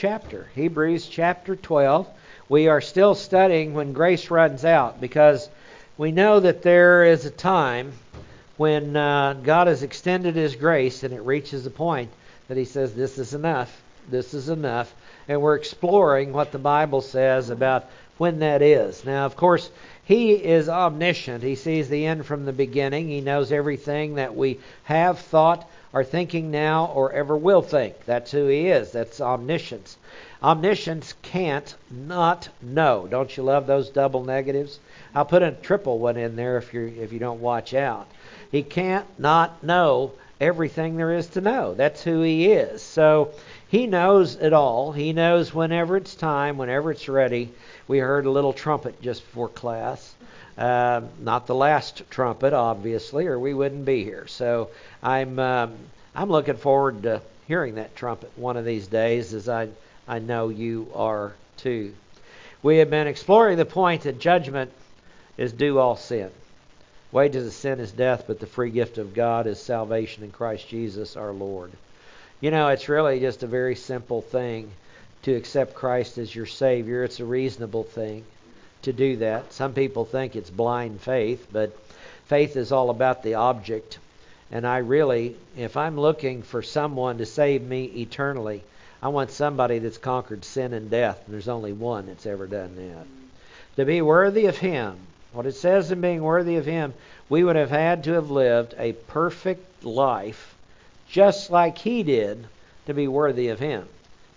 chapter, Hebrews chapter 12. We are still studying when grace runs out because we know that there is a time when uh, God has extended His grace and it reaches a point that He says, This is enough. This is enough. And we're exploring what the Bible says about when that is. Now, of course, He is omniscient. He sees the end from the beginning. He knows everything that we have thought, are thinking now, or ever will think. That's who He is. That's omniscience. Omniscience can't not know. Don't you love those double negatives? I'll put a triple one in there if you if you don't watch out. He can't not know everything there is to know. That's who he is. So he knows it all. He knows whenever it's time, whenever it's ready. We heard a little trumpet just before class. Uh, not the last trumpet, obviously, or we wouldn't be here. So I'm um, I'm looking forward to hearing that trumpet one of these days, as I I know you are too. We have been exploring the point that judgment is due all sin. Wages of sin is death, but the free gift of God is salvation in Christ Jesus our Lord. You know, it's really just a very simple thing to accept Christ as your Savior. It's a reasonable thing to do that. Some people think it's blind faith, but faith is all about the object. And I really, if I'm looking for someone to save me eternally, I want somebody that's conquered sin and death, and there's only one that's ever done that. To be worthy of Him, what it says in being worthy of Him, we would have had to have lived a perfect life just like He did to be worthy of Him.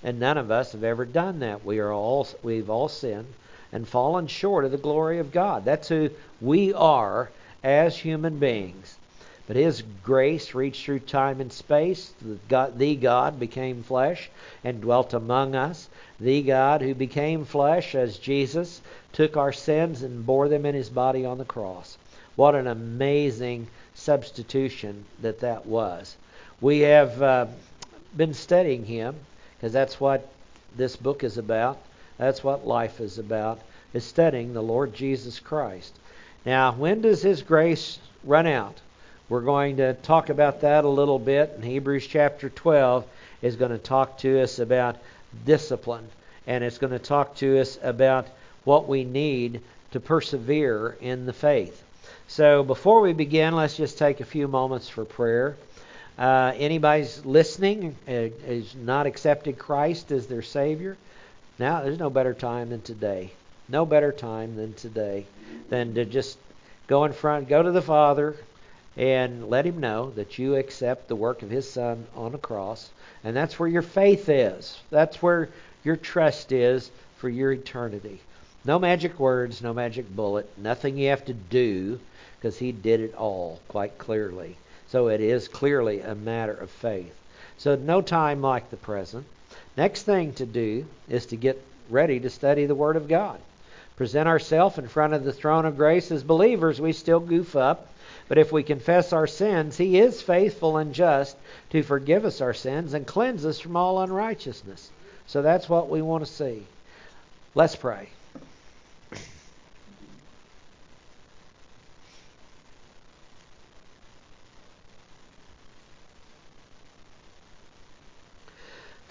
And none of us have ever done that. We are all we've all sinned and fallen short of the glory of God. That's who we are as human beings. But His grace reached through time and space. The God, the God became flesh and dwelt among us. The God who became flesh as Jesus took our sins and bore them in his body on the cross. What an amazing substitution that that was. We have uh, been studying him because that's what this book is about. That's what life is about, is studying the Lord Jesus Christ. Now, when does his grace run out? We're going to talk about that a little bit. and Hebrews chapter 12 is going to talk to us about discipline, and it's going to talk to us about what we need to persevere in the faith. So before we begin, let's just take a few moments for prayer. Uh, anybody's listening uh, is not accepted Christ as their Savior. Now, there's no better time than today. No better time than today than to just go in front, go to the Father, and let Him know that you accept the work of His Son on the cross. And that's where your faith is. That's where your trust is for your eternity. No magic words, no magic bullet, nothing you have to do because he did it all quite clearly. So it is clearly a matter of faith. So no time like the present. Next thing to do is to get ready to study the Word of God. Present ourselves in front of the throne of grace as believers. We still goof up. But if we confess our sins, He is faithful and just to forgive us our sins and cleanse us from all unrighteousness. So that's what we want to see. Let's pray.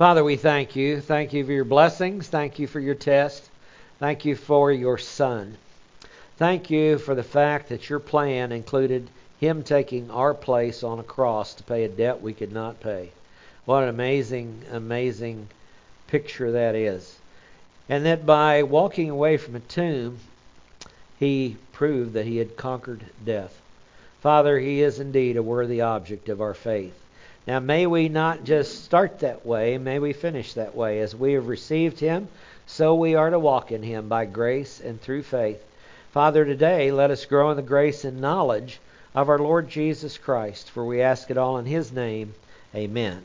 Father, we thank you. Thank you for your blessings. Thank you for your test. Thank you for your Son. Thank you for the fact that your plan included Him taking our place on a cross to pay a debt we could not pay. What an amazing, amazing picture that is. And that by walking away from a tomb, He proved that He had conquered death. Father, He is indeed a worthy object of our faith. Now, may we not just start that way, may we finish that way. As we have received Him, so we are to walk in Him by grace and through faith. Father, today let us grow in the grace and knowledge of our Lord Jesus Christ, for we ask it all in His name. Amen.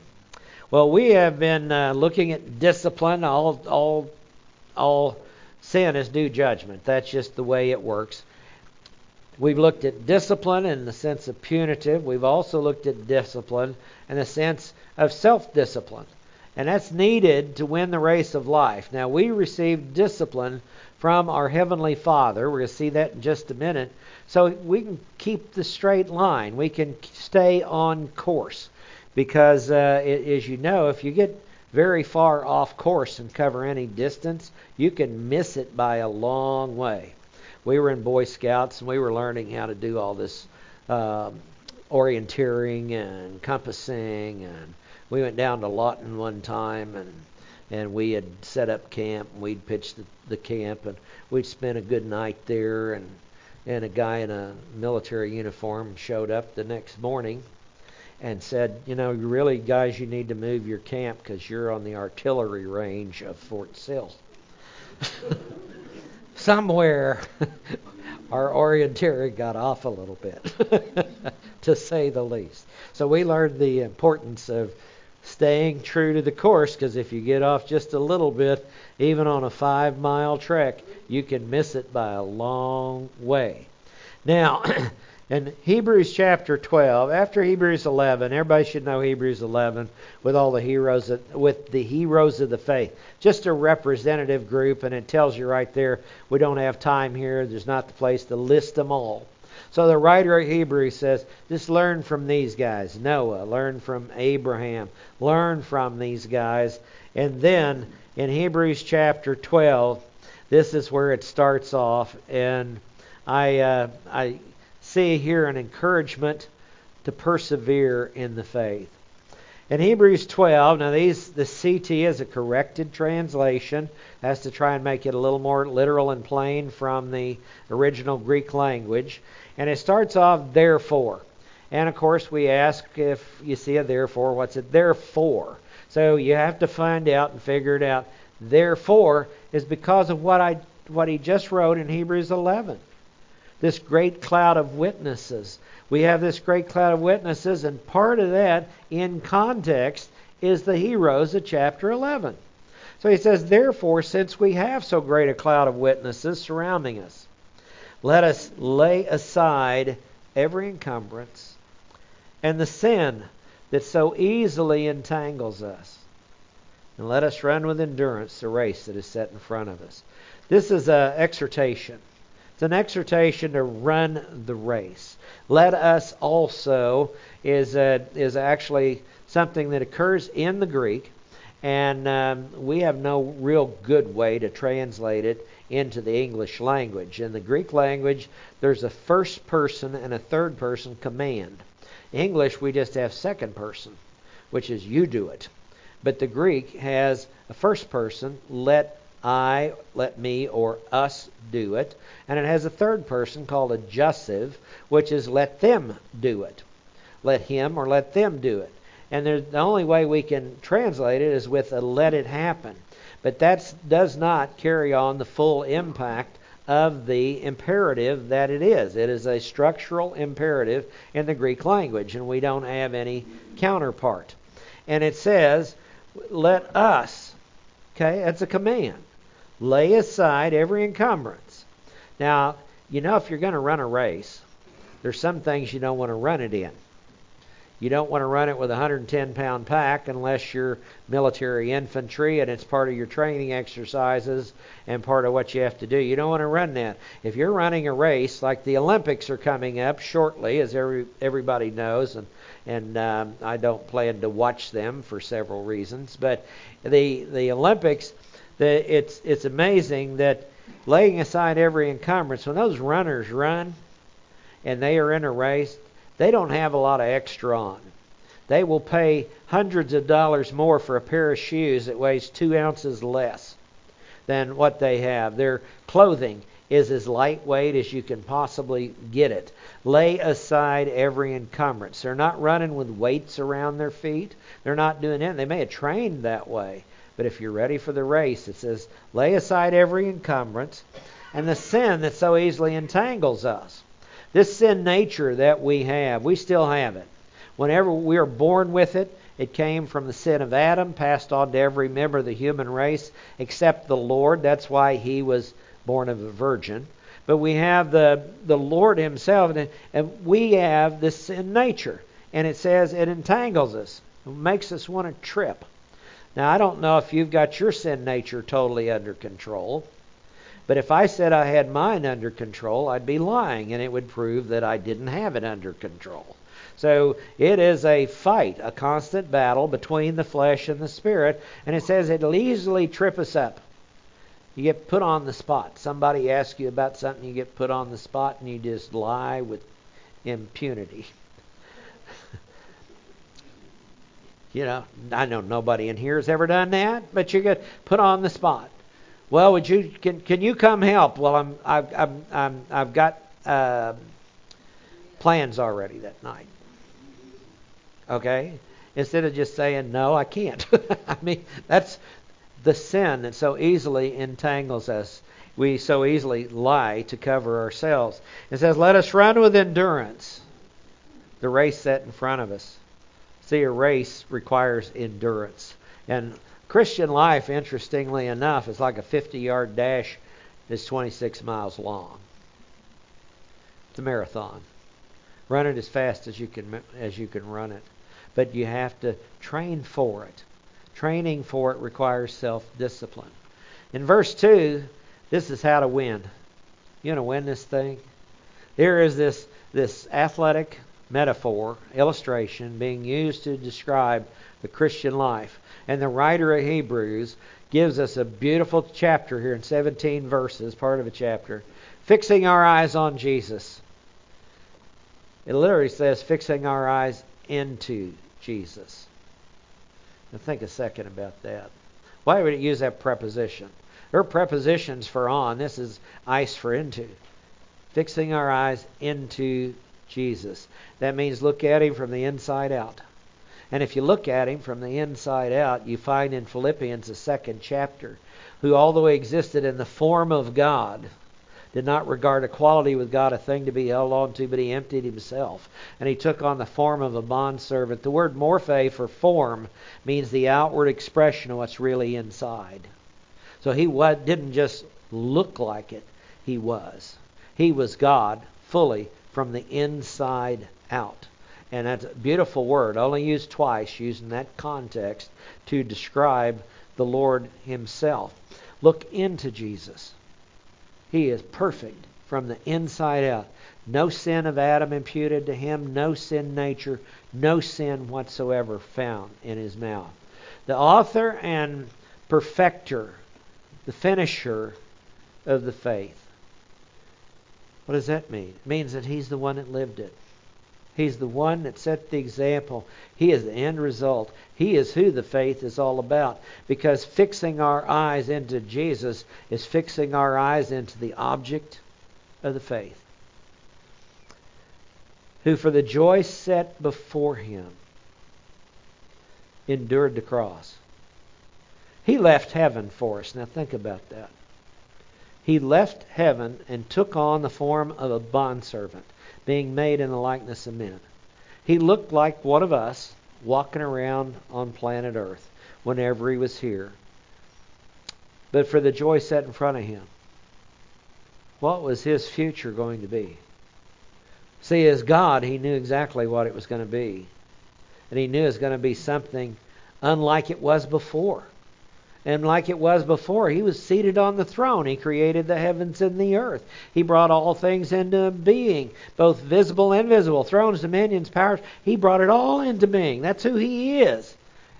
Well, we have been uh, looking at discipline. All, all, all sin is due judgment. That's just the way it works. We've looked at discipline in the sense of punitive. We've also looked at discipline in the sense of self discipline. And that's needed to win the race of life. Now, we receive discipline from our Heavenly Father. We're going to see that in just a minute. So we can keep the straight line. We can stay on course. Because, uh, as you know, if you get very far off course and cover any distance, you can miss it by a long way. We were in Boy Scouts and we were learning how to do all this um, orienteering and compassing, and we went down to Lawton one time and and we had set up camp and we'd pitched the, the camp and we'd spent a good night there and and a guy in a military uniform showed up the next morning and said, you know, really, guys, you need to move your camp because you're on the artillery range of Fort Sill. Somewhere, our orienteering got off a little bit, to say the least. So we learned the importance of staying true to the course because if you get off just a little bit, even on a five mile trek, you can miss it by a long way. Now, in Hebrews chapter 12, after Hebrews 11, everybody should know Hebrews 11 with all the heroes with the heroes of the faith. Just a representative group, and it tells you right there. We don't have time here. There's not the place to list them all. So the writer of Hebrews says, just learn from these guys. Noah, learn from Abraham, learn from these guys. And then in Hebrews chapter 12, this is where it starts off. And I, uh, I see here an encouragement to persevere in the faith. In Hebrews 12, now these the CT is a corrected translation. Has to try and make it a little more literal and plain from the original Greek language. And it starts off, therefore. And of course, we ask if you see a therefore, what's it there for? So you have to find out and figure it out. Therefore is because of what I what he just wrote in Hebrews 11. This great cloud of witnesses. We have this great cloud of witnesses, and part of that, in context, is the heroes of chapter 11. So he says, Therefore, since we have so great a cloud of witnesses surrounding us, let us lay aside every encumbrance and the sin that so easily entangles us. And let us run with endurance the race that is set in front of us. This is an exhortation. It's an exhortation to run the race. Let us also is a, is actually something that occurs in the Greek, and um, we have no real good way to translate it into the English language. In the Greek language, there's a first person and a third person command. English, we just have second person, which is you do it. But the Greek has a first person, let I, let me, or us do it. And it has a third person called a jussive, which is let them do it. Let him or let them do it. And the only way we can translate it is with a let it happen. But that does not carry on the full impact of the imperative that it is. It is a structural imperative in the Greek language, and we don't have any counterpart. And it says, let us, okay, that's a command, lay aside every encumbrance. Now, you know, if you're going to run a race, there's some things you don't want to run it in. You don't want to run it with a 110 pound pack unless you're military infantry and it's part of your training exercises and part of what you have to do. You don't want to run that. If you're running a race, like the Olympics are coming up shortly, as every, everybody knows, and, and um, I don't plan to watch them for several reasons, but the, the Olympics, it's, it's amazing that laying aside every encumbrance, when those runners run and they are in a race, they don't have a lot of extra on. They will pay hundreds of dollars more for a pair of shoes that weighs two ounces less than what they have. Their clothing is as lightweight as you can possibly get it. Lay aside every encumbrance. They're not running with weights around their feet. They're not doing it. They may have trained that way. But if you're ready for the race, it says, lay aside every encumbrance and the sin that so easily entangles us. This sin nature that we have, we still have it. Whenever we are born with it, it came from the sin of Adam, passed on to every member of the human race except the Lord. That's why he was born of a virgin. But we have the, the Lord himself, and, and we have this sin nature. And it says it entangles us, it makes us want to trip. Now, I don't know if you've got your sin nature totally under control. But if I said I had mine under control, I'd be lying, and it would prove that I didn't have it under control. So it is a fight, a constant battle between the flesh and the spirit. And it says it'll easily trip us up. You get put on the spot. Somebody asks you about something, you get put on the spot, and you just lie with impunity. You know, I know nobody in here has ever done that, but you get put on the spot. Well, would you can can you come help? Well, I'm I've I'm, I'm I've got uh, plans already that night. Okay, instead of just saying no, I can't. I mean, that's the sin that so easily entangles us. We so easily lie to cover ourselves. It says, "Let us run with endurance the race set in front of us." See, a race requires endurance, and Christian life, interestingly enough, is like a 50 yard dash that's 26 miles long. It's a marathon. Run it as fast as you can as you can run it. But you have to train for it. Training for it requires self-discipline. In verse 2, this is how to win. You to win this thing? Here is this this athletic metaphor, illustration being used to describe the Christian life. And the writer of Hebrews gives us a beautiful chapter here in 17 verses, part of a chapter, fixing our eyes on Jesus. It literally says fixing our eyes into Jesus. Now think a second about that. Why would it use that preposition? There are prepositions for on. This is eis for into. Fixing our eyes into Jesus. That means look at him from the inside out. And if you look at him from the inside out, you find in Philippians, the second chapter, who, although he existed in the form of God, did not regard equality with God a thing to be held on to, but he emptied himself. And he took on the form of a bondservant. The word morphe for form means the outward expression of what's really inside. So he didn't just look like it, he was. He was God fully from the inside out. And that's a beautiful word, only used twice, used in that context to describe the Lord Himself. Look into Jesus. He is perfect from the inside out. No sin of Adam imputed to him, no sin nature, no sin whatsoever found in his mouth. The author and perfecter, the finisher of the faith. What does that mean? It means that he's the one that lived it. He's the one that set the example. He is the end result. He is who the faith is all about. Because fixing our eyes into Jesus is fixing our eyes into the object of the faith. Who, for the joy set before him, endured the cross. He left heaven for us. Now think about that. He left heaven and took on the form of a bondservant being made in the likeness of men. He looked like one of us walking around on planet Earth whenever he was here. But for the joy set in front of him, what was his future going to be? See, as God, he knew exactly what it was going to be. And he knew it was going to be something unlike it was before. And like it was before, he was seated on the throne. He created the heavens and the earth. He brought all things into being, both visible and invisible, thrones, dominions, powers. He brought it all into being. That's who he is.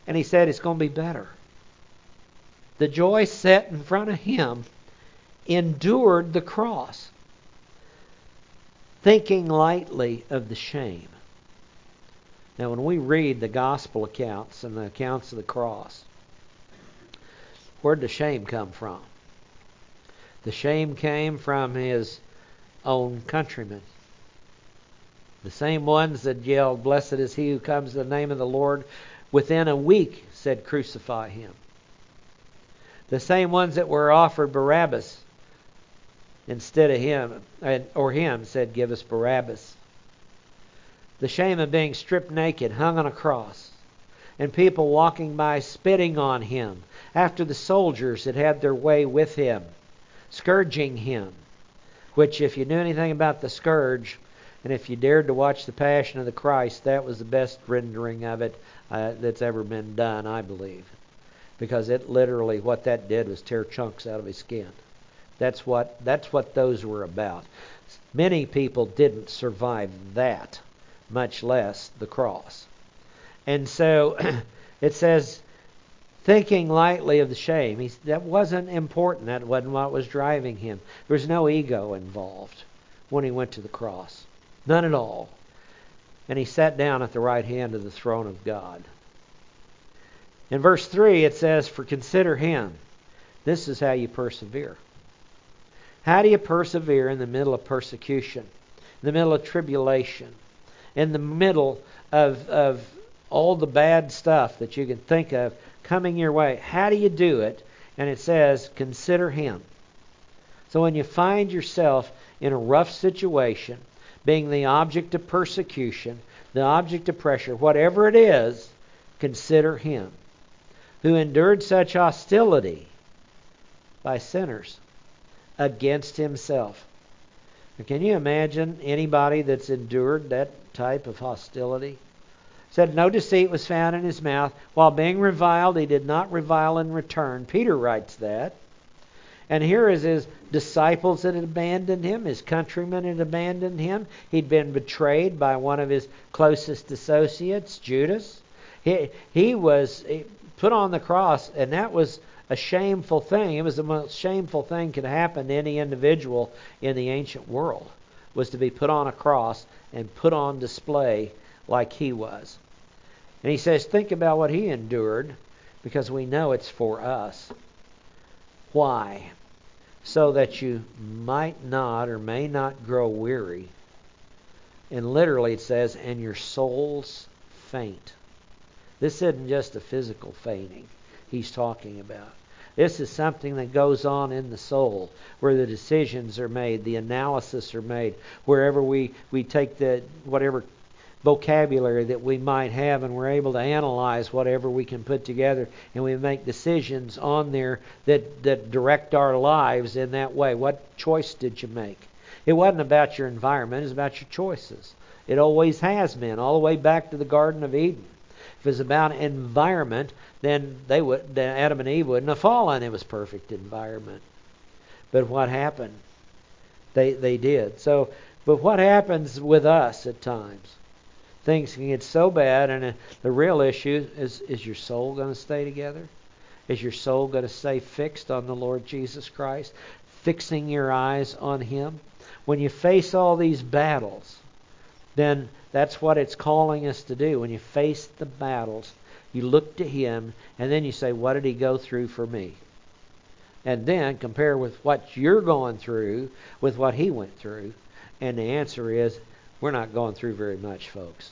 And he said it's going to be better. The joy set in front of him endured the cross, thinking lightly of the shame. Now, when we read the gospel accounts and the accounts of the cross, Where'd the shame come from? The shame came from his own countrymen. The same ones that yelled, Blessed is he who comes in the name of the Lord, within a week said, Crucify him. The same ones that were offered Barabbas instead of him, or him, said, Give us Barabbas. The shame of being stripped naked, hung on a cross, and people walking by spitting on him, after the soldiers had had their way with him, scourging him. Which, if you knew anything about the scourge, and if you dared to watch the Passion of the Christ, that was the best rendering of it uh, that's ever been done, I believe. Because it literally, what that did was tear chunks out of his skin. That's what that's what those were about. Many people didn't survive that, much less the cross. And so it says, thinking lightly of the shame. He, that wasn't important. That wasn't what was driving him. There was no ego involved when he went to the cross. None at all. And he sat down at the right hand of the throne of God. In verse 3, it says, For consider him. This is how you persevere. How do you persevere in the middle of persecution, in the middle of tribulation, in the middle of, of all the bad stuff that you can think of coming your way. How do you do it? And it says, consider Him. So when you find yourself in a rough situation, being the object of persecution, the object of pressure, whatever it is, consider Him who endured such hostility by sinners against Himself. Can you imagine anybody that's endured that type of hostility? Said no deceit was found in his mouth. While being reviled, he did not revile in return. Peter writes that. And here is his disciples that had abandoned him, his countrymen had abandoned him. He'd been betrayed by one of his closest associates, Judas. He, he was put on the cross, and that was a shameful thing. It was the most shameful thing could happen to any individual in the ancient world, was to be put on a cross and put on display like he was. And he says, think about what he endured because we know it's for us. Why? So that you might not or may not grow weary. And literally it says, and your souls faint. This isn't just a physical fainting he's talking about. This is something that goes on in the soul, where the decisions are made, the analysis are made, wherever we, we take the whatever vocabulary that we might have, and we're able to analyze whatever we can put together, and we make decisions on there that, that direct our lives in that way. What choice did you make? It wasn't about your environment, it was about your choices. It always has been, all the way back to the Garden of Eden. If it's about environment, then they would then Adam and Eve wouldn't have fallen. It was perfect environment. But what happened? They they did. So but what happens with us at times? Things can get so bad, and uh, the real issue is is your soul going to stay together? Is your soul going to stay fixed on the Lord Jesus Christ, fixing your eyes on Him? When you face all these battles, then that's what it's calling us to do. When you face the battles, you look to Him, and then you say, What did He go through for me? And then compare with what you're going through with what He went through. And the answer is, we're not going through very much, folks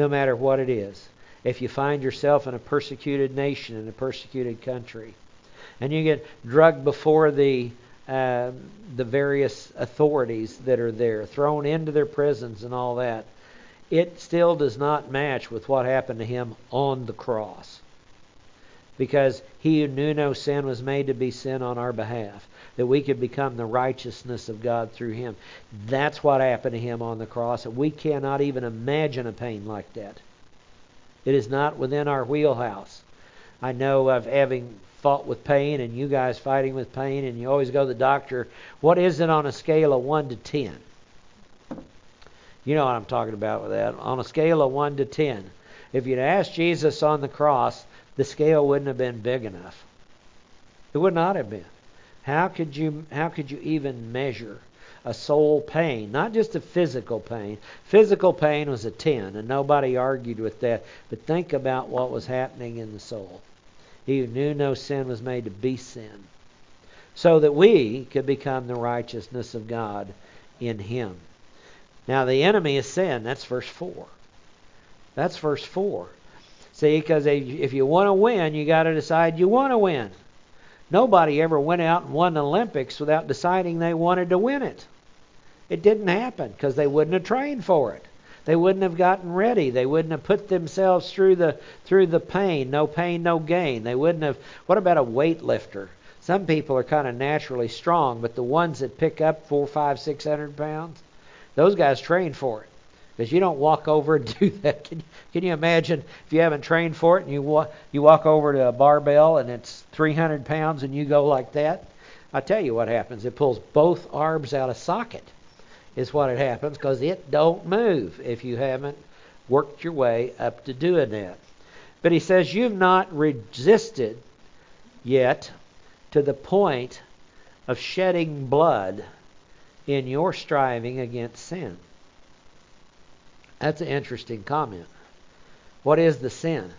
no matter what it is. If you find yourself in a persecuted nation, in a persecuted country, and you get drugged before the uh, the various authorities that are there, thrown into their prisons and all that, it still does not match with what happened to him on the cross. Because he who knew no sin was made to be sin on our behalf, that we could become the righteousness of God through him. That's what happened to him on the cross. And we cannot even imagine a pain like that. It is not within our wheelhouse. I know of having fought with pain and you guys fighting with pain, and you always go to the doctor. What is it on a scale of 1 to 10? You know what I'm talking about with that. On a scale of 1 to 10. If you'd asked Jesus on the cross, the scale wouldn't have been big enough. It would not have been. How could you how could you even measure a soul pain, not just a physical pain. Physical pain was a 10 and nobody argued with that, but think about what was happening in the soul. He who knew no sin was made to be sin, so that we could become the righteousness of God in him. Now the enemy is sin. That's verse 4. That's verse 4. See, because if you want to win, you got to decide you want to win. Nobody ever went out and won the Olympics without deciding they wanted to win it. It didn't happen because they wouldn't have trained for it. They wouldn't have gotten ready. They wouldn't have put themselves through the through the pain. No pain, no gain. They wouldn't have. What about a weightlifter? Some people are kind of naturally strong, but the ones that pick up four, five, six hundred pounds, those guys train for it. Because you don't walk over and do that. Can, can you imagine if you haven't trained for it and you walk, you walk over to a barbell and it's 300 pounds and you go like that? I tell you what happens. It pulls both arms out of socket. is what it happens because it don't move if you haven't worked your way up to doing that. But he says you've not resisted yet to the point of shedding blood in your striving against sin. That's an interesting comment. What is the sin?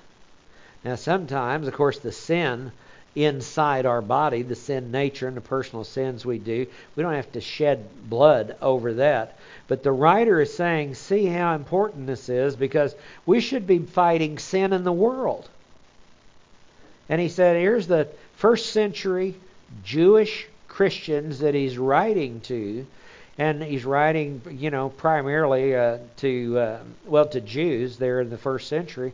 Now, sometimes, of course, the sin inside our body, the sin nature and the personal sins we do, we don't have to shed blood over that. But the writer is saying, see how important this is because we should be fighting sin in the world. And he said, here's the first century Jewish Christians that he's writing to. And he's writing, you know, primarily uh, to, uh, well, to Jews there in the first century.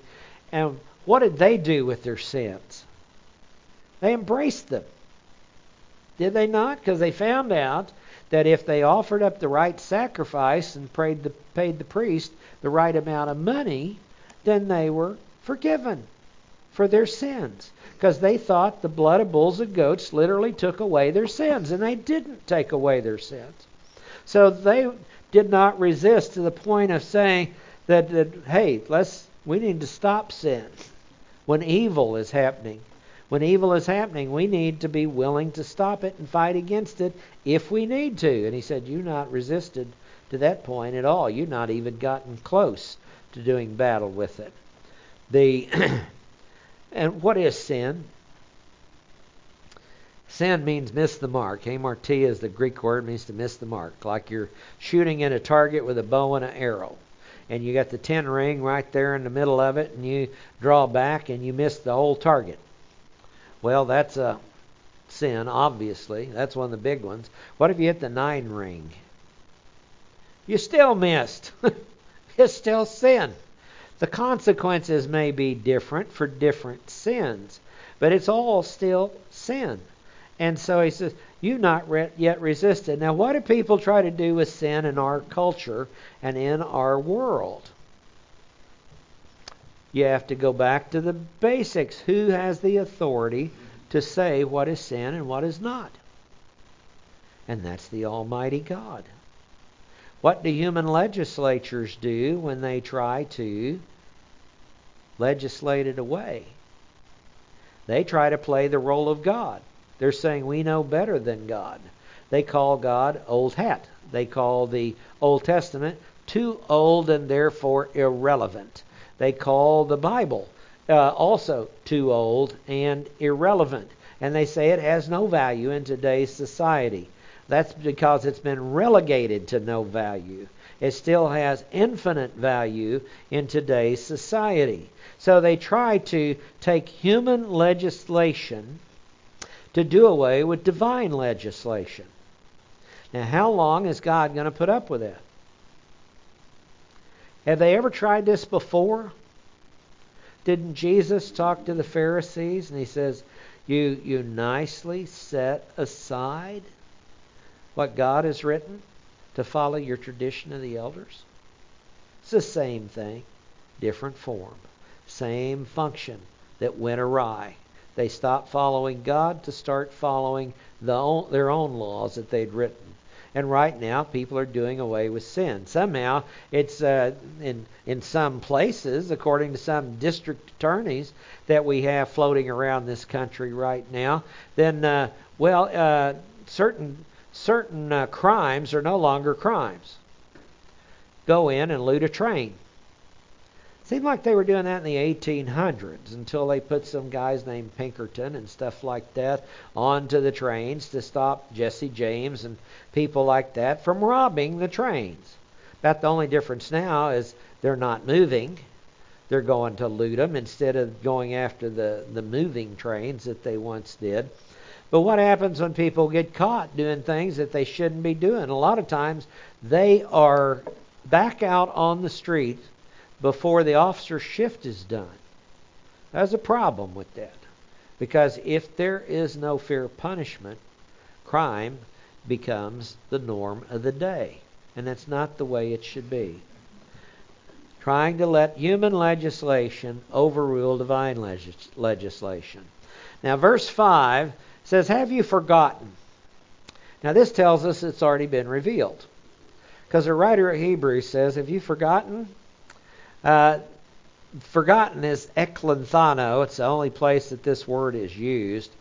And what did they do with their sins? They embraced them. Did they not? Because they found out that if they offered up the right sacrifice and paid the, paid the priest the right amount of money, then they were forgiven for their sins. Because they thought the blood of bulls and goats literally took away their sins, and they didn't take away their sins. So they did not resist to the point of saying that, that hey, let's we need to stop sin when evil is happening. When evil is happening, we need to be willing to stop it and fight against it if we need to. And he said, You not resisted to that point at all. You've not even gotten close to doing battle with it. The and what is sin? Sin means miss the mark. Hamartia is the Greek word, means to miss the mark. Like you're shooting at a target with a bow and an arrow and you got the ten ring right there in the middle of it, and you draw back and you miss the whole target. Well, that's a sin, obviously. That's one of the big ones. What if you hit the nine ring? You still missed. it's still sin. The consequences may be different for different sins, but it's all still sin. And so he says, You've not re- yet resisted. Now, what do people try to do with sin in our culture and in our world? You have to go back to the basics. Who has the authority to say what is sin and what is not? And that's the Almighty God. What do human legislatures do when they try to legislate it away? They try to play the role of God. They're saying we know better than God. They call God old hat. They call the Old Testament too old and therefore irrelevant. They call the Bible uh, also too old and irrelevant. And they say it has no value in today's society. That's because it's been relegated to no value. It still has infinite value in today's society. So they try to take human legislation to do away with divine legislation. Now, how long is God going to put up with that? Have they ever tried this before? Didn't Jesus talk to the Pharisees and he says, You you nicely set aside what God has written to follow your tradition of the elders? It's the same thing, different form, same function that went awry. They stopped following God to start following the their own laws that they'd written. And right now, people are doing away with sin. Somehow, it's uh, in in some places, according to some district attorneys that we have floating around this country right now. Then, uh, well, uh, certain certain uh, crimes are no longer crimes. Go in and loot a train. Seemed like they were doing that in the 1800s until they put some guys named Pinkerton and stuff like that onto the trains to stop Jesse James and people like that from robbing the trains. About the only difference now is they're not moving. They're going to loot them instead of going after the, the moving trains that they once did. But what happens when people get caught doing things that they shouldn't be doing? A lot of times they are back out on the street before the officer shift is done. There's a problem with that. Because if there is no fear of punishment, crime becomes the norm of the day. And that's not the way it should be. Trying to let human legislation overrule divine legis- legislation. Now, verse 5 says, Have you forgotten? Now, this tells us it's already been revealed. Because the writer of Hebrews says, Have you forgotten? Uh, forgotten is eklanthano. It's the only place that this word is used.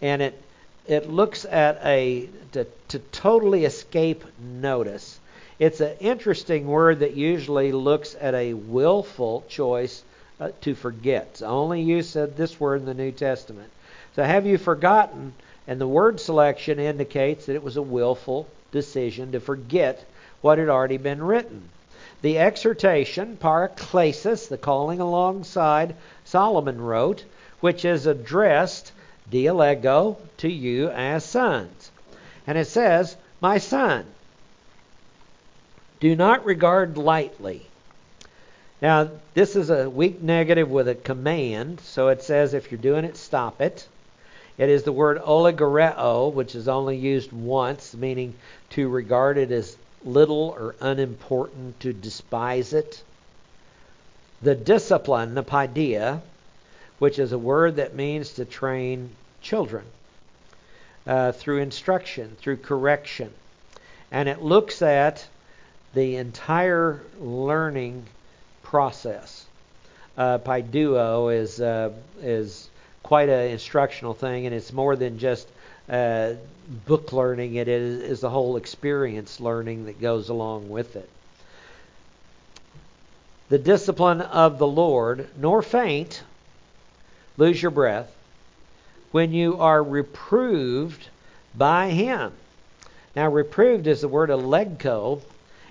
And it it looks at a to, to totally escape notice. It's an interesting word that usually looks at a willful choice uh, to forget. It's only use of this word in the New Testament. So have you forgotten? And the word selection indicates that it was a willful decision to forget what had already been written. The exhortation, paraklesis, the calling alongside, Solomon wrote, which is addressed, dialego, to you as sons. And it says, My son, do not regard lightly. Now, this is a weak negative with a command, so it says if you're doing it, stop it. It is the word oligoreo, which is only used once, meaning to regard it as little or unimportant, to despise it. The discipline, the paideia, which is a word that means to train children uh, through instruction, through correction. And it looks at the entire learning process. Uh, Paideuo is uh, is quite an instructional thing, and it's more than just uh, book learning. It is, is the whole experience learning that goes along with it. The discipline of the Lord, nor faint, lose your breath, when you are reproved by Him. Now, reproved is the word alegko,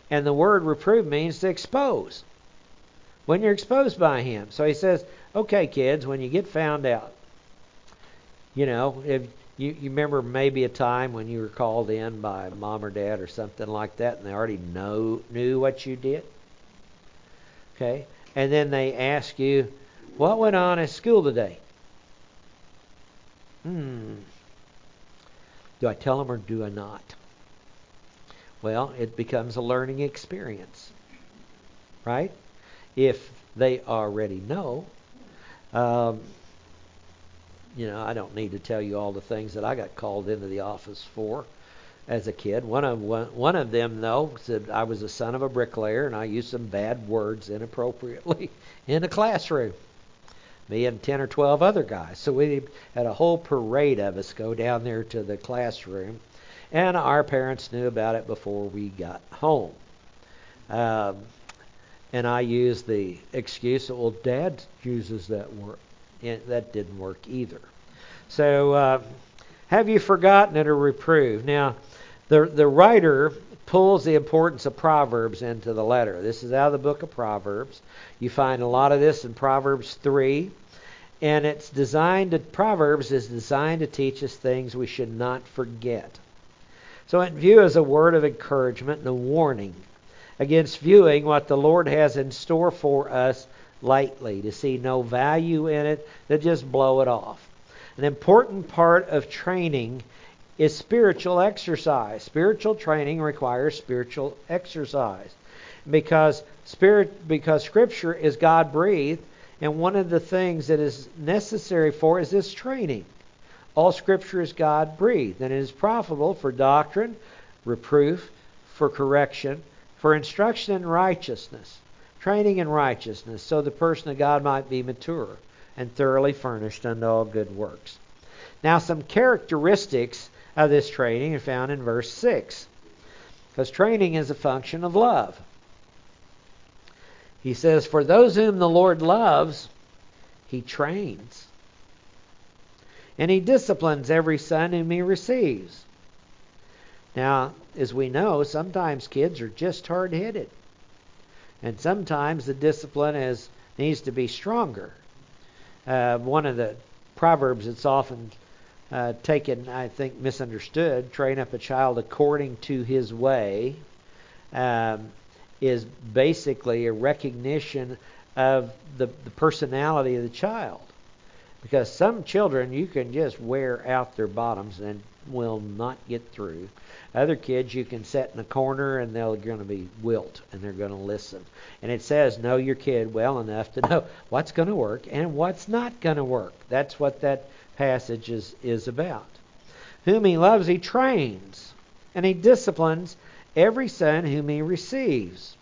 and the word reprove means to expose. When you're exposed by him. So he says, okay, kids, when you get found out, you know, if you, you remember maybe a time when you were called in by mom or dad or something like that and they already know knew what you did. Okay? And then they ask you, what went on at school today? Hmm. Do I tell them or do I not? Well, it becomes a learning experience. Right? If they already know. Um, you know, I don't need to tell you all the things that I got called into the office for as a kid. One of one, of them though said I was the son of a bricklayer and I used some bad words inappropriately in a classroom. Me and ten or twelve other guys. So we had a whole parade of us go down there to the classroom and our parents knew about it before we got home. Um, and I used the excuse that, well, Dad uses that word. And that didn't work either. So, uh, have you forgotten it or reproved? Now, the, the writer pulls the importance of Proverbs into the letter. This is out of the book of Proverbs. You find a lot of this in Proverbs 3. And it's designed to, Proverbs is designed to teach us things we should not forget. So it view as a word of encouragement and a warning against viewing what the Lord has in store for us lightly, to see no value in it, to just blow it off. An important part of training is spiritual exercise. Spiritual training requires spiritual exercise because spirit because scripture is God breathed and one of the things that is necessary for is this training. All Scripture is God breathed, and it is profitable for doctrine, reproof, for correction, for instruction in righteousness, training in righteousness, so the person of God might be mature and thoroughly furnished unto all good works. Now, some characteristics of this training are found in verse 6. Because training is a function of love. He says, For those whom the Lord loves, he trains and he disciplines every son whom he receives. Now, as we know, sometimes kids are just hard headed. And sometimes the discipline is needs to be stronger. Uh, one of the proverbs that's often uh, taken, I think, misunderstood, train up a child according to his way, um, is basically a recognition of the, the personality of the child. Because some children, you can just wear out their bottoms and will not get through. Other kids, you can set in a corner and they're going to be wilt and they're going to listen. And it says, know your kid well enough to know what's going to work and what's not going to work. That's what that passage is, is about. Whom he loves, he trains, and he disciplines every son whom he receives.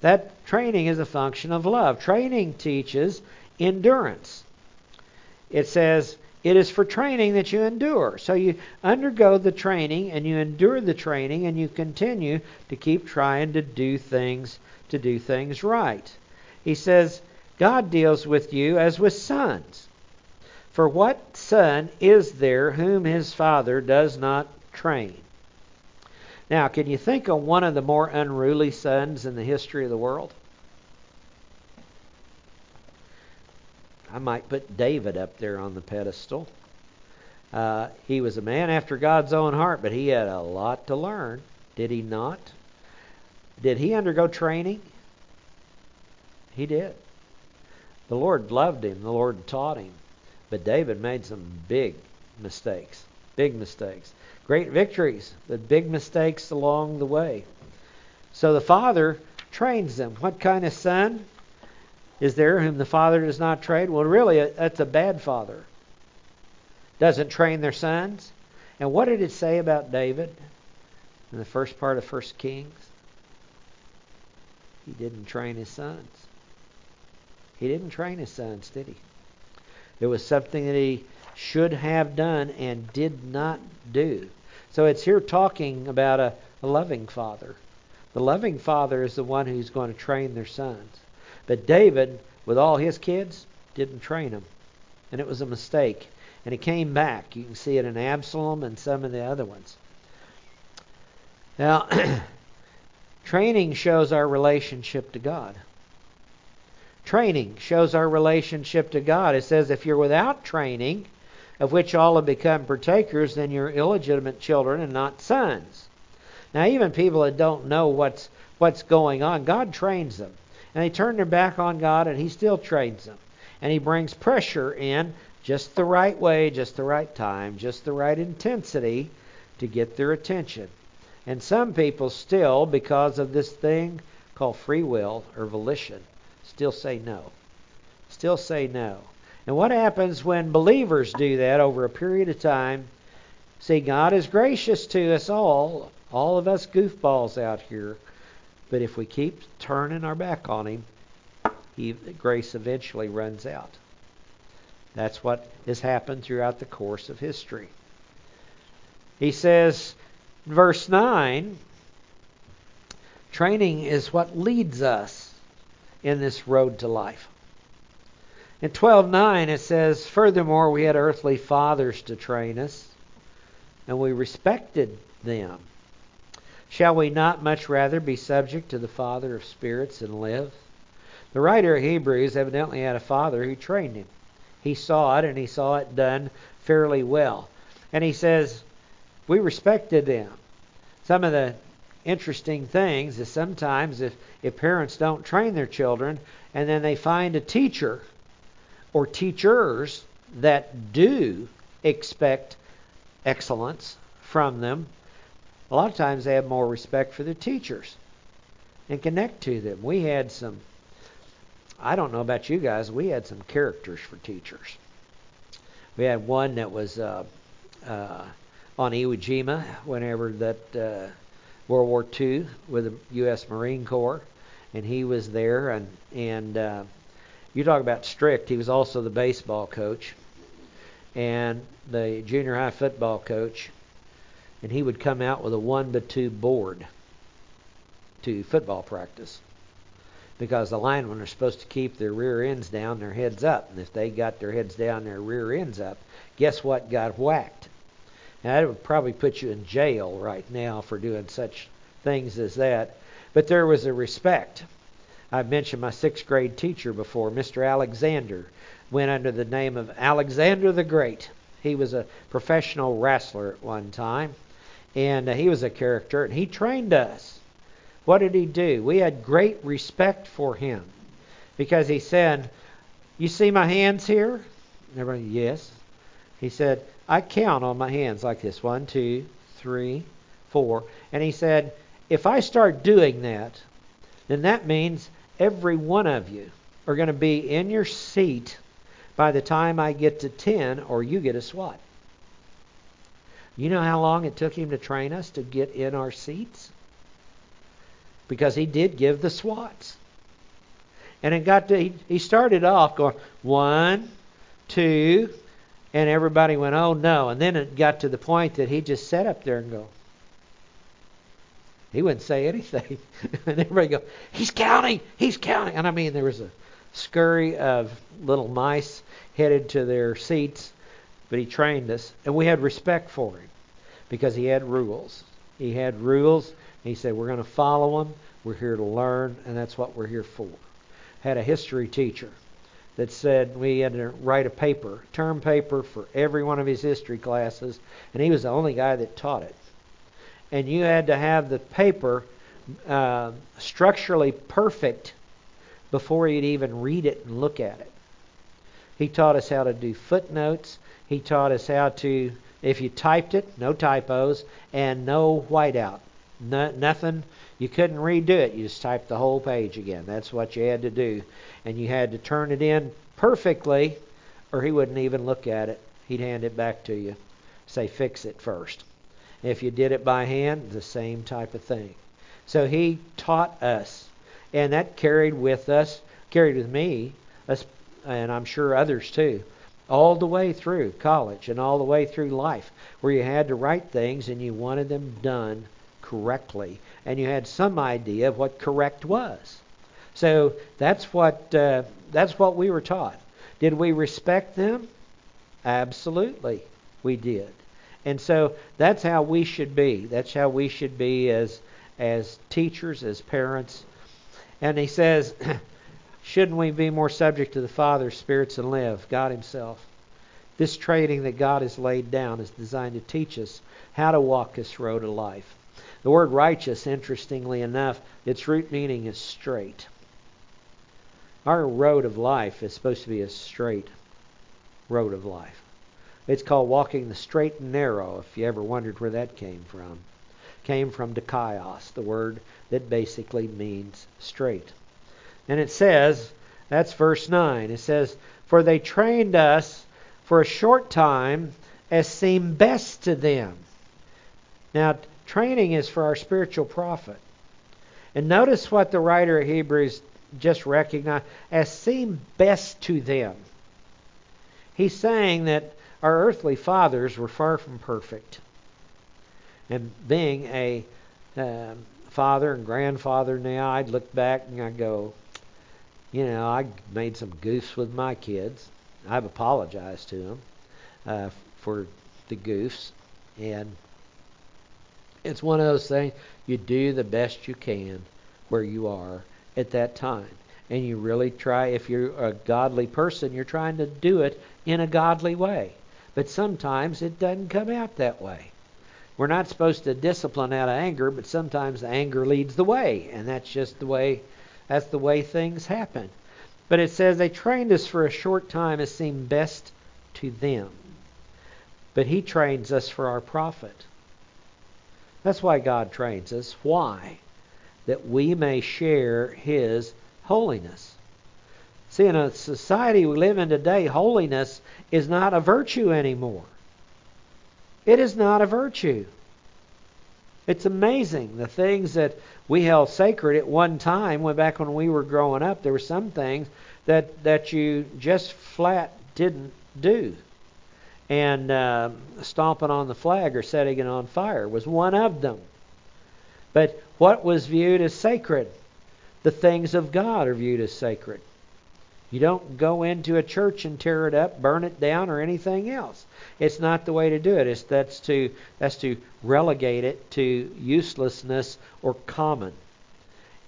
That training is a function of love. Training teaches endurance. It says, it is for training that you endure. So you undergo the training and you endure the training and you continue to keep trying to do things to do things right. He says God deals with you as with sons. For what son is there whom his father does not train? Now, can you think of one of the more unruly sons in the history of the world? I might put David up there on the pedestal. Uh, he was a man after God's own heart, but he had a lot to learn, did he not? Did he undergo training? He did. The Lord loved him, the Lord taught him. But David made some big mistakes. Big mistakes. Great victories, but big mistakes along the way. So the father trains them. What kind of son? Is there whom the father does not train? Well, really, that's a bad father. Doesn't train their sons. And what did it say about David in the first part of First Kings? He didn't train his sons. He didn't train his sons, did he? It was something that he should have done and did not do. So it's here talking about a, a loving father. The loving father is the one who's going to train their sons. But David, with all his kids, didn't train them. And it was a mistake. And he came back. You can see it in Absalom and some of the other ones. Now, training shows our relationship to God. Training shows our relationship to God. It says if you're without training, of which all have become partakers, then you're illegitimate children and not sons. Now, even people that don't know what's what's going on, God trains them. And they turn their back on God, and He still trains them. And He brings pressure in just the right way, just the right time, just the right intensity to get their attention. And some people still, because of this thing called free will or volition, still say no. Still say no. And what happens when believers do that over a period of time? See, God is gracious to us all, all of us goofballs out here. But if we keep turning our back on Him, he, grace eventually runs out. That's what has happened throughout the course of history. He says, verse 9, training is what leads us in this road to life. In 12:9 it says, "Furthermore we had earthly fathers to train us, and we respected them. Shall we not much rather be subject to the Father of spirits and live? The writer of Hebrews evidently had a father who trained him. He saw it, and he saw it done fairly well. And he says, We respected them. Some of the interesting things is sometimes if, if parents don't train their children and then they find a teacher or teachers that do expect excellence from them, a lot of times they have more respect for their teachers and connect to them. We had some, I don't know about you guys, we had some characters for teachers. We had one that was uh, uh, on Iwo Jima whenever that uh, World War II with the U.S. Marine Corps, and he was there. And and uh, you talk about strict. He was also the baseball coach and the junior high football coach and he would come out with a one by two board to football practice because the linemen are supposed to keep their rear ends down, their heads up. And if they got their heads down, their rear ends up, guess what got whacked? Now, that would probably put you in jail right now for doing such things as that. But there was a respect. I've mentioned my sixth grade teacher before, Mr. Alexander, went under the name of Alexander the Great. He was a professional wrestler at one time and uh, he was a character, and he trained us. What did he do? We had great respect for him because he said, You see my hands here? everybody, yes. He said, I count on my hands like this one, two, three, four. And he said, If I start doing that, then that means every one of you are going to be in your seat by the time I get to 10 or you get a SWAT. You know how long it took him to train us to get in our seats? because he did give the swats. And it got to, he, started off going one, two, and everybody went, oh no. And then it got to the point that he just sat up there and go, he wouldn't say anything. and everybody go, he's counting, he's counting. And I mean, there was a scurry of little mice headed to their seats, but he trained us, and we had respect for him because he had rules. He had rules. he said, we're going to follow them. We're here to learn, and that's what we're here for. Had a history teacher that said we had to write a paper, term paper for every one of his history classes, and he was the only guy that taught it. And you had to have the paper uh, structurally perfect before you'd even read it and look at it. He taught us how to do footnotes. He taught us how to, if you typed it, no typos and no whiteout. No, nothing. You couldn't redo it. You just typed the whole page again. That's what you had to do. And you had to turn it in perfectly, or he wouldn't even look at it. He'd hand it back to you. Say, fix it first. If you did it by hand, the same type of thing. So he taught us and that carried with us, carried with me, and I'm sure others too, all the way through college and all the way through life, where you had to write things and you wanted them done correctly, and you had some idea of what correct was. So that's what uh, that's what we were taught. Did we respect them? Absolutely, we did. And so that's how we should be. That's how we should be as as teachers, as parents, and he says, Shouldn't we be more subject to the Father's spirits and live, God Himself? This training that God has laid down is designed to teach us how to walk this road of life. The word righteous, interestingly enough, its root meaning is straight. Our road of life is supposed to be a straight road of life. It's called walking the straight and narrow, if you ever wondered where that came from. Came from dikaios, the word that basically means straight. And it says, that's verse 9. It says, For they trained us for a short time as seemed best to them. Now, training is for our spiritual profit. And notice what the writer of Hebrews just recognized as seemed best to them. He's saying that our earthly fathers were far from perfect. And being a um, father and grandfather now, I'd look back and I go, you know, I made some goofs with my kids. I've apologized to them uh, for the goofs, and it's one of those things. You do the best you can where you are at that time, and you really try. If you're a godly person, you're trying to do it in a godly way. But sometimes it doesn't come out that way. We're not supposed to discipline out of anger, but sometimes anger leads the way, and that's just the way that's the way things happen. But it says they trained us for a short time as seemed best to them. But he trains us for our profit. That's why God trains us. Why? That we may share his holiness. See, in a society we live in today, holiness is not a virtue anymore. It is not a virtue. It's amazing the things that we held sacred at one time, When back when we were growing up. There were some things that that you just flat didn't do, and uh, stomping on the flag or setting it on fire was one of them. But what was viewed as sacred? The things of God are viewed as sacred. You don't go into a church and tear it up, burn it down, or anything else. It's not the way to do it. It's that's to that's to relegate it to uselessness or common.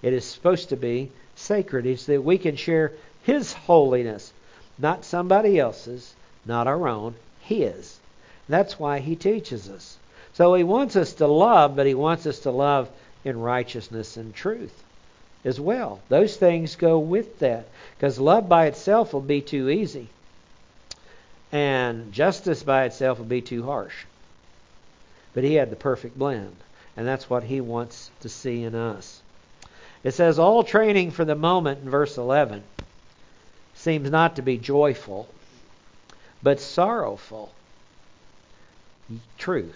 It is supposed to be sacred. It's that we can share His holiness, not somebody else's, not our own, His. That's why He teaches us. So He wants us to love, but He wants us to love in righteousness and truth as well. Those things go with that. Because love by itself will be too easy. And justice by itself will be too harsh. But he had the perfect blend. And that's what he wants to see in us. It says, All training for the moment in verse 11 seems not to be joyful, but sorrowful. True.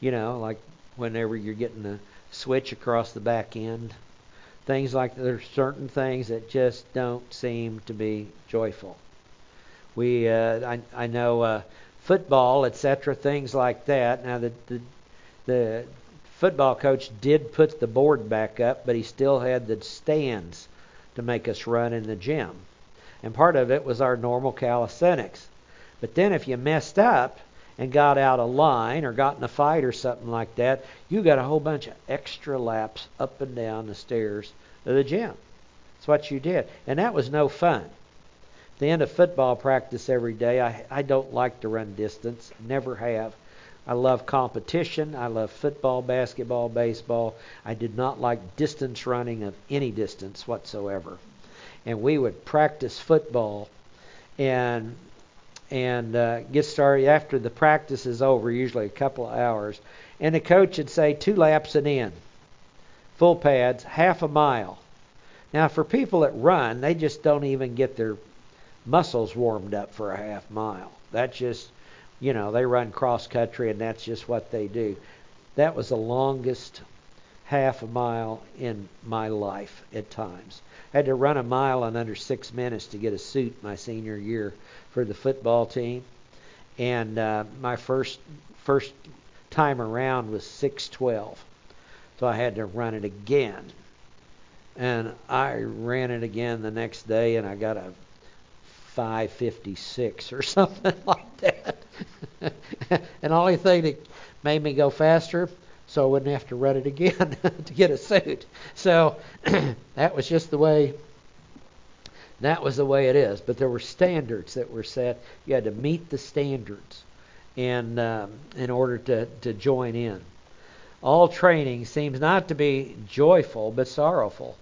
You know, like whenever you're getting a switch across the back end. Things like there's certain things that just don't seem to be joyful. We, uh, I, I know uh, football, etc., things like that. Now the, the the football coach did put the board back up, but he still had the stands to make us run in the gym. And part of it was our normal calisthenics. But then if you messed up and got out of line or got in a fight or something like that, you got a whole bunch of extra laps up and down the stairs of the gym. That's what you did. And that was no fun. At the end of football practice every day, I, I don't like to run distance, never have. I love competition. I love football, basketball, baseball. I did not like distance running of any distance whatsoever. And we would practice football and and uh, get started after the practice is over, usually a couple of hours. And the coach would say two laps and in, full pads, half a mile. Now, for people that run, they just don't even get their muscles warmed up for a half mile. That's just you know, they run cross country and that's just what they do. That was the longest half a mile in my life at times. I had to run a mile in under six minutes to get a suit my senior year for the football team, and uh, my first first time around was six twelve, so I had to run it again, and I ran it again the next day, and I got a 556 or something like that. and the only thing that made me go faster so I wouldn't have to run it again to get a suit. So that was just the way that was the way it is. But there were standards that were set. You had to meet the standards in um, in order to, to join in. All training seems not to be joyful but sorrowful.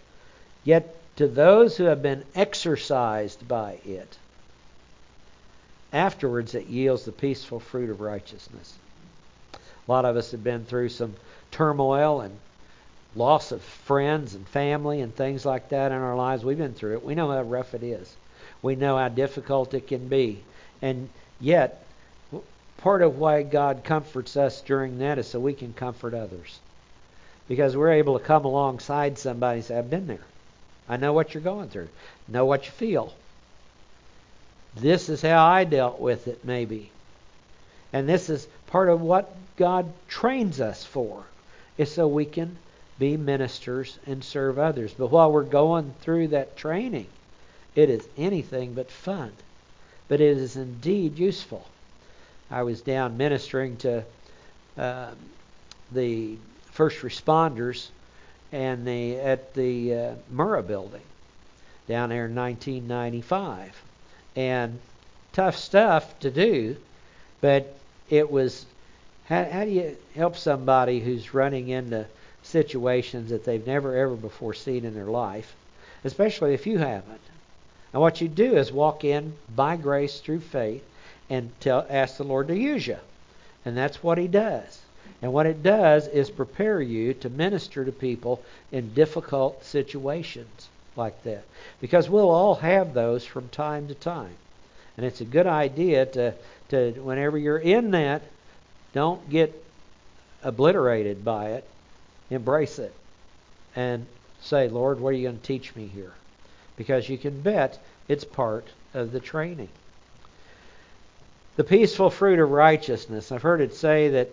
Yet to those who have been exercised by it, afterwards it yields the peaceful fruit of righteousness. A lot of us have been through some turmoil and loss of friends and family and things like that in our lives. We've been through it. We know how rough it is. We know how difficult it can be. And yet, part of why God comforts us during that is so we can comfort others. Because we're able to come alongside somebody and say, I've been there. I know what you're going through. Know what you feel. This is how I dealt with it, maybe. And this is part of what God trains us for, is so we can be ministers and serve others. But while we're going through that training, it is anything but fun. But it is indeed useful. I was down ministering to uh, the first responders and the at the uh, Murrah building down there in 1995, and tough stuff to do, but it was how, how do you help somebody who's running into situations that they've never ever before seen in their life, especially if you haven't. And what you do is walk in by grace through faith and tell, ask the Lord to use you. And that's what He does. And what it does is prepare you to minister to people in difficult situations like that. Because we'll all have those from time to time. And it's a good idea to, to whenever you're in that, don't get obliterated by it. Embrace it. And say, Lord, what are you going to teach me here? Because you can bet it's part of the training. The peaceful fruit of righteousness. I've heard it say that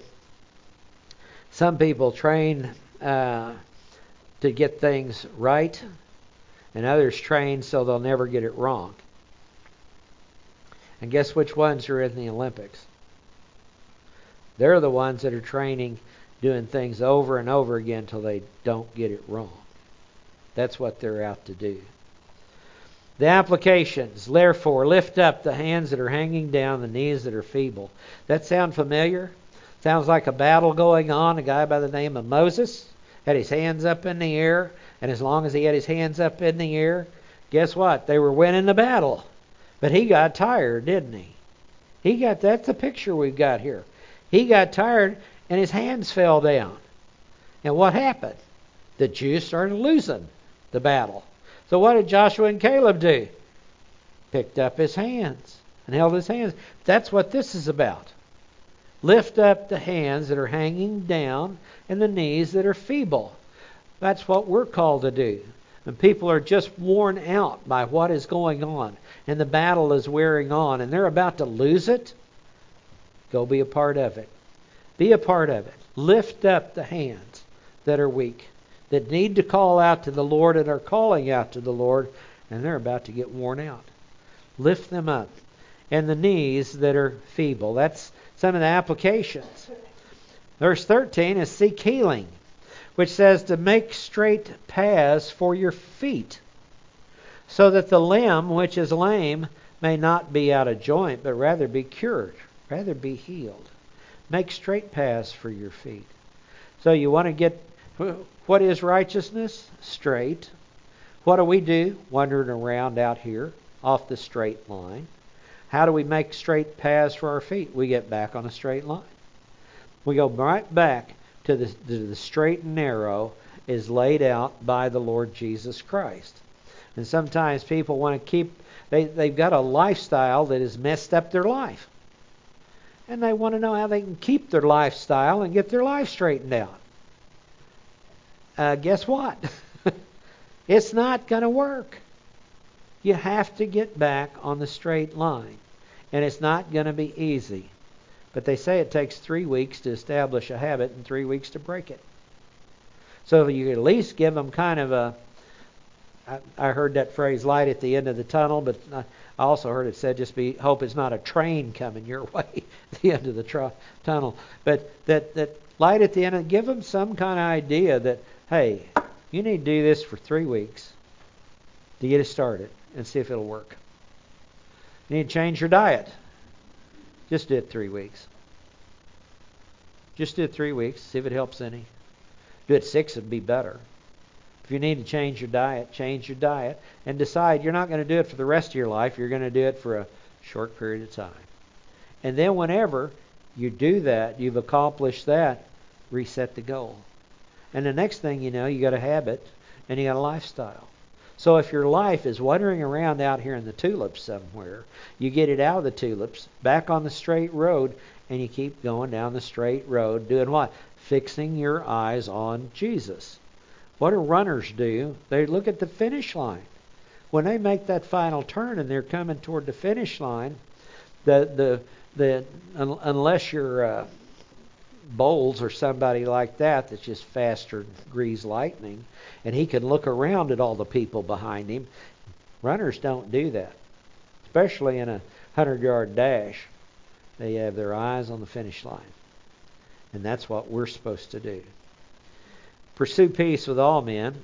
some people train uh, to get things right, and others train so they'll never get it wrong. And guess which ones are in the Olympics? They're the ones that are training, doing things over and over again until they don't get it wrong. That's what they're out to do. The applications, therefore, lift up the hands that are hanging down, the knees that are feeble. That sound familiar? Sounds like a battle going on. A guy by the name of Moses had his hands up in the air, and as long as he had his hands up in the air, guess what? They were winning the battle. But he got tired, didn't he? He got that's the picture we've got here. He got tired and his hands fell down. And what happened? The Jews started losing the battle. So what did Joshua and Caleb do? Picked up his hands and held his hands. That's what this is about. Lift up the hands that are hanging down and the knees that are feeble. That's what we're called to do. And people are just worn out by what is going on, and the battle is wearing on, and they're about to lose it. Go be a part of it. Be a part of it. Lift up the hands that are weak, that need to call out to the Lord and are calling out to the Lord, and they're about to get worn out. Lift them up. And the knees that are feeble. That's some of the applications. Verse 13 is seek healing, which says to make straight paths for your feet, so that the limb which is lame may not be out of joint, but rather be cured, rather be healed. Make straight paths for your feet. So you want to get what is righteousness? Straight. What do we do? Wandering around out here off the straight line. How do we make straight paths for our feet? We get back on a straight line. We go right back to the, to the straight and narrow is laid out by the Lord Jesus Christ. And sometimes people want to keep, they, they've got a lifestyle that has messed up their life and they want to know how they can keep their lifestyle and get their life straightened out. Uh, guess what? it's not going to work. You have to get back on the straight line, and it's not going to be easy. But they say it takes three weeks to establish a habit and three weeks to break it. So you at least give them kind of a. I, I heard that phrase light at the end of the tunnel, but I also heard it said, just be hope it's not a train coming your way at the end of the tr- tunnel. But that, that light at the end, give them some kind of idea that, hey, you need to do this for three weeks to get it started and see if it'll work. You need to change your diet. Just do it three weeks. Just do it three weeks, see if it helps any. Do it six, it'd be better. If you need to change your diet, change your diet and decide you're not going to do it for the rest of your life. You're going to do it for a short period of time. And then whenever you do that, you've accomplished that, reset the goal. And the next thing you know, you got a habit and you got a lifestyle. So if your life is wandering around out here in the tulips somewhere, you get it out of the tulips, back on the straight road, and you keep going down the straight road, doing what? Fixing your eyes on Jesus. What do runners do? They look at the finish line. When they make that final turn and they're coming toward the finish line, the the the un, unless you're uh, Bowles or somebody like that that's just faster than grease lightning, and he can look around at all the people behind him. Runners don't do that, especially in a hundred yard dash. They have their eyes on the finish line, and that's what we're supposed to do. Pursue peace with all men.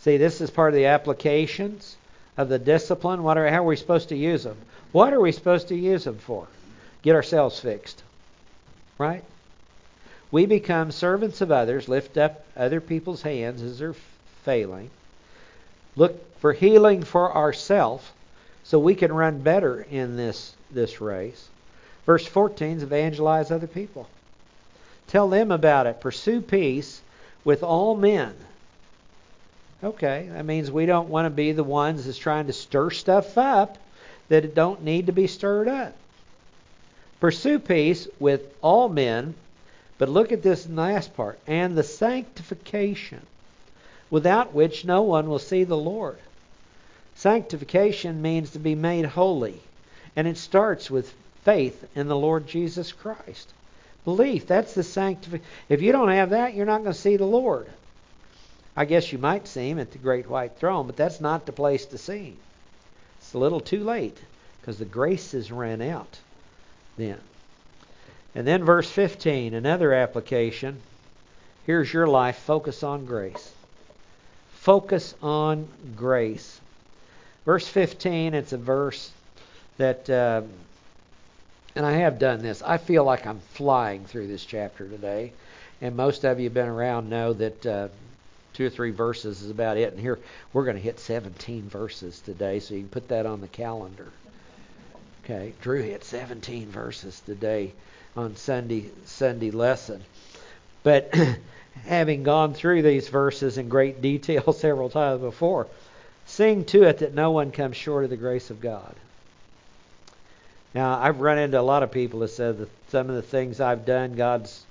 See, this is part of the applications of the discipline. What are, how are we supposed to use them? What are we supposed to use them for? Get ourselves fixed. Right? We become servants of others, lift up other people's hands as they're failing. Look for healing for ourselves so we can run better in this, this race. Verse 14 is evangelize other people. Tell them about it. Pursue peace with all men. Okay, that means we don't want to be the ones that's trying to stir stuff up that don't need to be stirred up. Pursue peace with all men, but look at this last part and the sanctification, without which no one will see the Lord. Sanctification means to be made holy, and it starts with faith in the Lord Jesus Christ. Belief, that's the sanctification. If you don't have that, you're not going to see the Lord. I guess you might see him at the great white throne, but that's not the place to see him. It's a little too late because the grace has ran out then. And then verse 15, another application. Here's your life. Focus on grace. Focus on grace. Verse 15, it's a verse that uh, and I have done this. I feel like I'm flying through this chapter today, and most of you have been around know that uh, two or three verses is about it. And here we're going to hit 17 verses today, so you can put that on the calendar. Okay, Drew hit 17 verses today on Sunday Sunday lesson, but having gone through these verses in great detail several times before, sing to it that no one comes short of the grace of God. Now, I've run into a lot of people that said that some of the things I've done, God's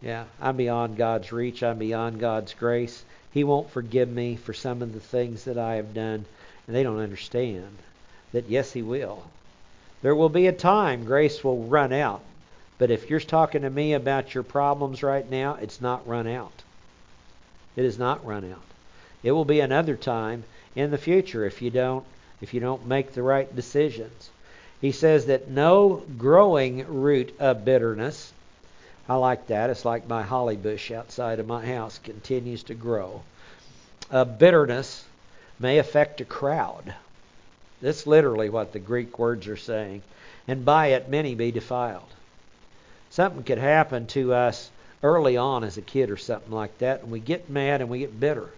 Yeah, I'm beyond God's reach. I'm beyond God's grace. He won't forgive me for some of the things that I have done. And they don't understand that, yes, He will. There will be a time grace will run out. But if you're talking to me about your problems right now, it's not run out. It is not run out. It will be another time in the future if you don't if you don't make the right decisions. He says that no growing root of bitterness I like that. It's like my holly bush outside of my house continues to grow. Uh, bitterness may affect a crowd. That's literally what the Greek words are saying. And by it, many be defiled. Something could happen to us early on as a kid or something like that, and we get mad and we get bitter.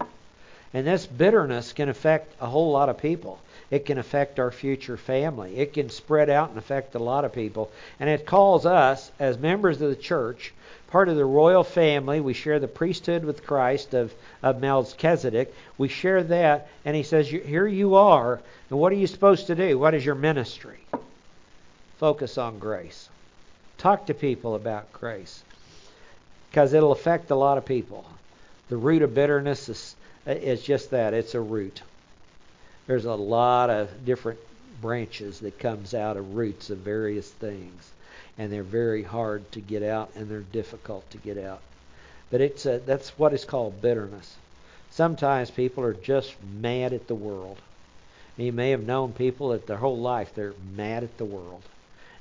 And this bitterness can affect a whole lot of people. It can affect our future family. It can spread out and affect a lot of people. And it calls us, as members of the church, part of the royal family. We share the priesthood with Christ of, of Melchizedek. We share that. And he says, Here you are. And what are you supposed to do? What is your ministry? Focus on grace. Talk to people about grace. Because it'll affect a lot of people. The root of bitterness is, is just that it's a root there's a lot of different branches that comes out of roots of various things and they're very hard to get out and they're difficult to get out. But it's a, that's what is called bitterness. Sometimes people are just mad at the world. You may have known people that their whole life they're mad at the world.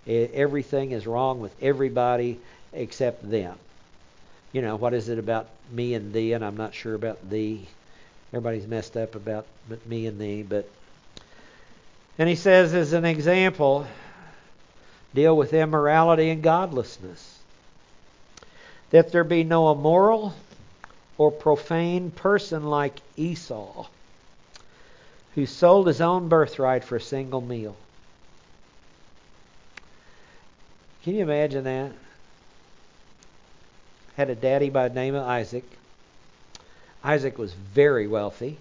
Everything is wrong with everybody except them. You know what is it about me and thee and i'm not sure about thee Everybody's messed up about me and thee, but and he says as an example, deal with immorality and godlessness. That there be no immoral or profane person like Esau, who sold his own birthright for a single meal. Can you imagine that? Had a daddy by the name of Isaac Isaac was very wealthy.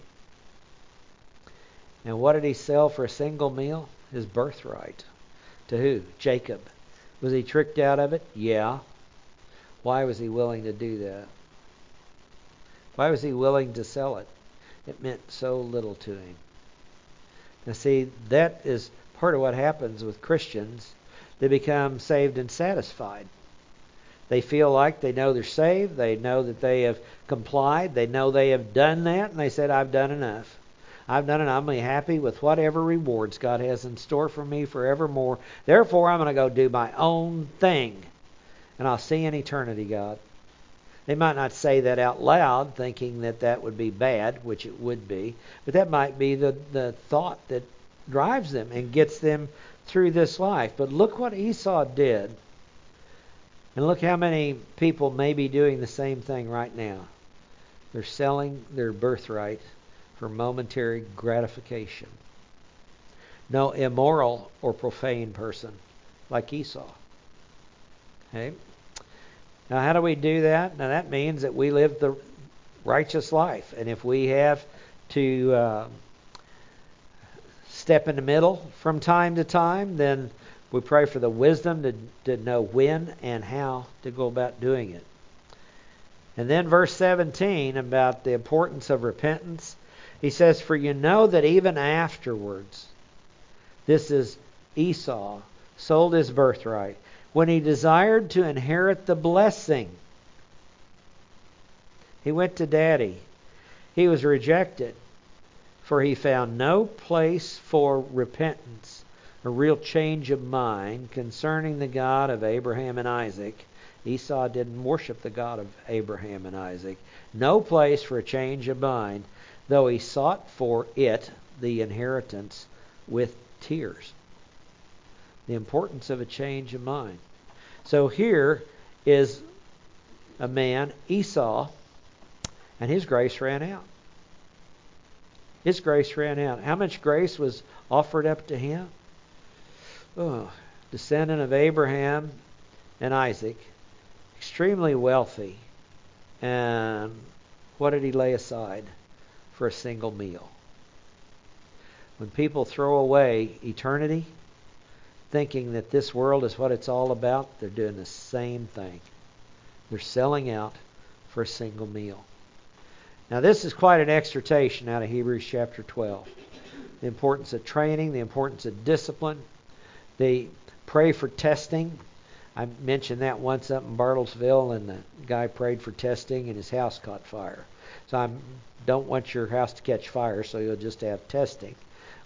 And what did he sell for a single meal? His birthright. To who? Jacob. Was he tricked out of it? Yeah. Why was he willing to do that? Why was he willing to sell it? It meant so little to him. Now, see, that is part of what happens with Christians. They become saved and satisfied. They feel like they know they're saved. They know that they have complied. They know they have done that. And they said, I've done enough. I've done it. I'm happy with whatever rewards God has in store for me forevermore. Therefore, I'm going to go do my own thing. And I'll see in eternity, God. They might not say that out loud, thinking that that would be bad, which it would be. But that might be the, the thought that drives them and gets them through this life. But look what Esau did. And look how many people may be doing the same thing right now. They're selling their birthright for momentary gratification. No immoral or profane person like Esau. Okay? Now, how do we do that? Now, that means that we live the righteous life. And if we have to uh, step in the middle from time to time, then we pray for the wisdom to, to know when and how to go about doing it. And then verse 17 about the importance of repentance. He says, For you know that even afterwards, this is Esau, sold his birthright, when he desired to inherit the blessing. He went to daddy. He was rejected, for he found no place for repentance a real change of mind concerning the God of Abraham and Isaac. Esau didn't worship the God of Abraham and Isaac. No place for a change of mind, though he sought for it, the inheritance, with tears. The importance of a change of mind. So here is a man, Esau, and his grace ran out. His grace ran out. How much grace was offered up to him? Oh, descendant of Abraham and Isaac, extremely wealthy. And what did he lay aside for a single meal? When people throw away eternity, thinking that this world is what it's all about, they're doing the same thing. They're selling out for a single meal. Now, this is quite an exhortation out of Hebrews chapter 12. The importance of training, the importance of discipline. They pray for testing. I mentioned that once up in Bartlesville, and the guy prayed for testing, and his house caught fire. So I don't want your house to catch fire, so you'll just have testing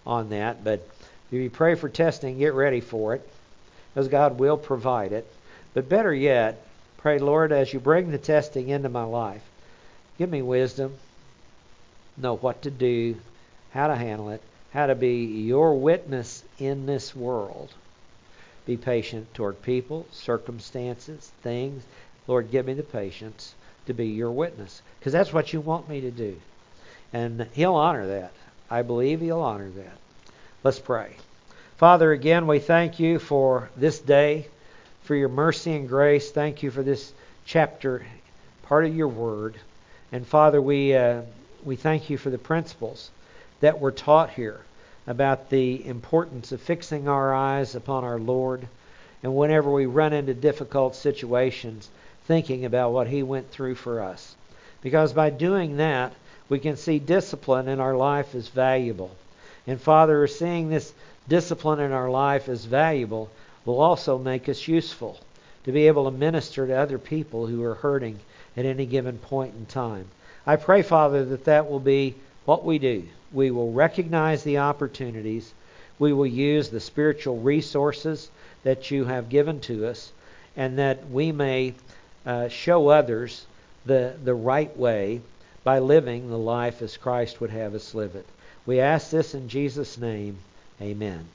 on that. But if you pray for testing, get ready for it, because God will provide it. But better yet, pray, Lord, as you bring the testing into my life, give me wisdom, know what to do, how to handle it, how to be your witness in this world. Be patient toward people, circumstances, things. Lord, give me the patience to be your witness. Because that's what you want me to do. And He'll honor that. I believe He'll honor that. Let's pray. Father, again, we thank you for this day, for your mercy and grace. Thank you for this chapter, part of your word. And Father, we, uh, we thank you for the principles that were taught here about the importance of fixing our eyes upon our Lord. And whenever we run into difficult situations, thinking about what He went through for us. Because by doing that, we can see discipline in our life is valuable. And Father, seeing this discipline in our life as valuable will also make us useful to be able to minister to other people who are hurting at any given point in time. I pray, Father, that that will be what we do. We will recognize the opportunities. We will use the spiritual resources that you have given to us, and that we may uh, show others the, the right way by living the life as Christ would have us live it. We ask this in Jesus' name. Amen.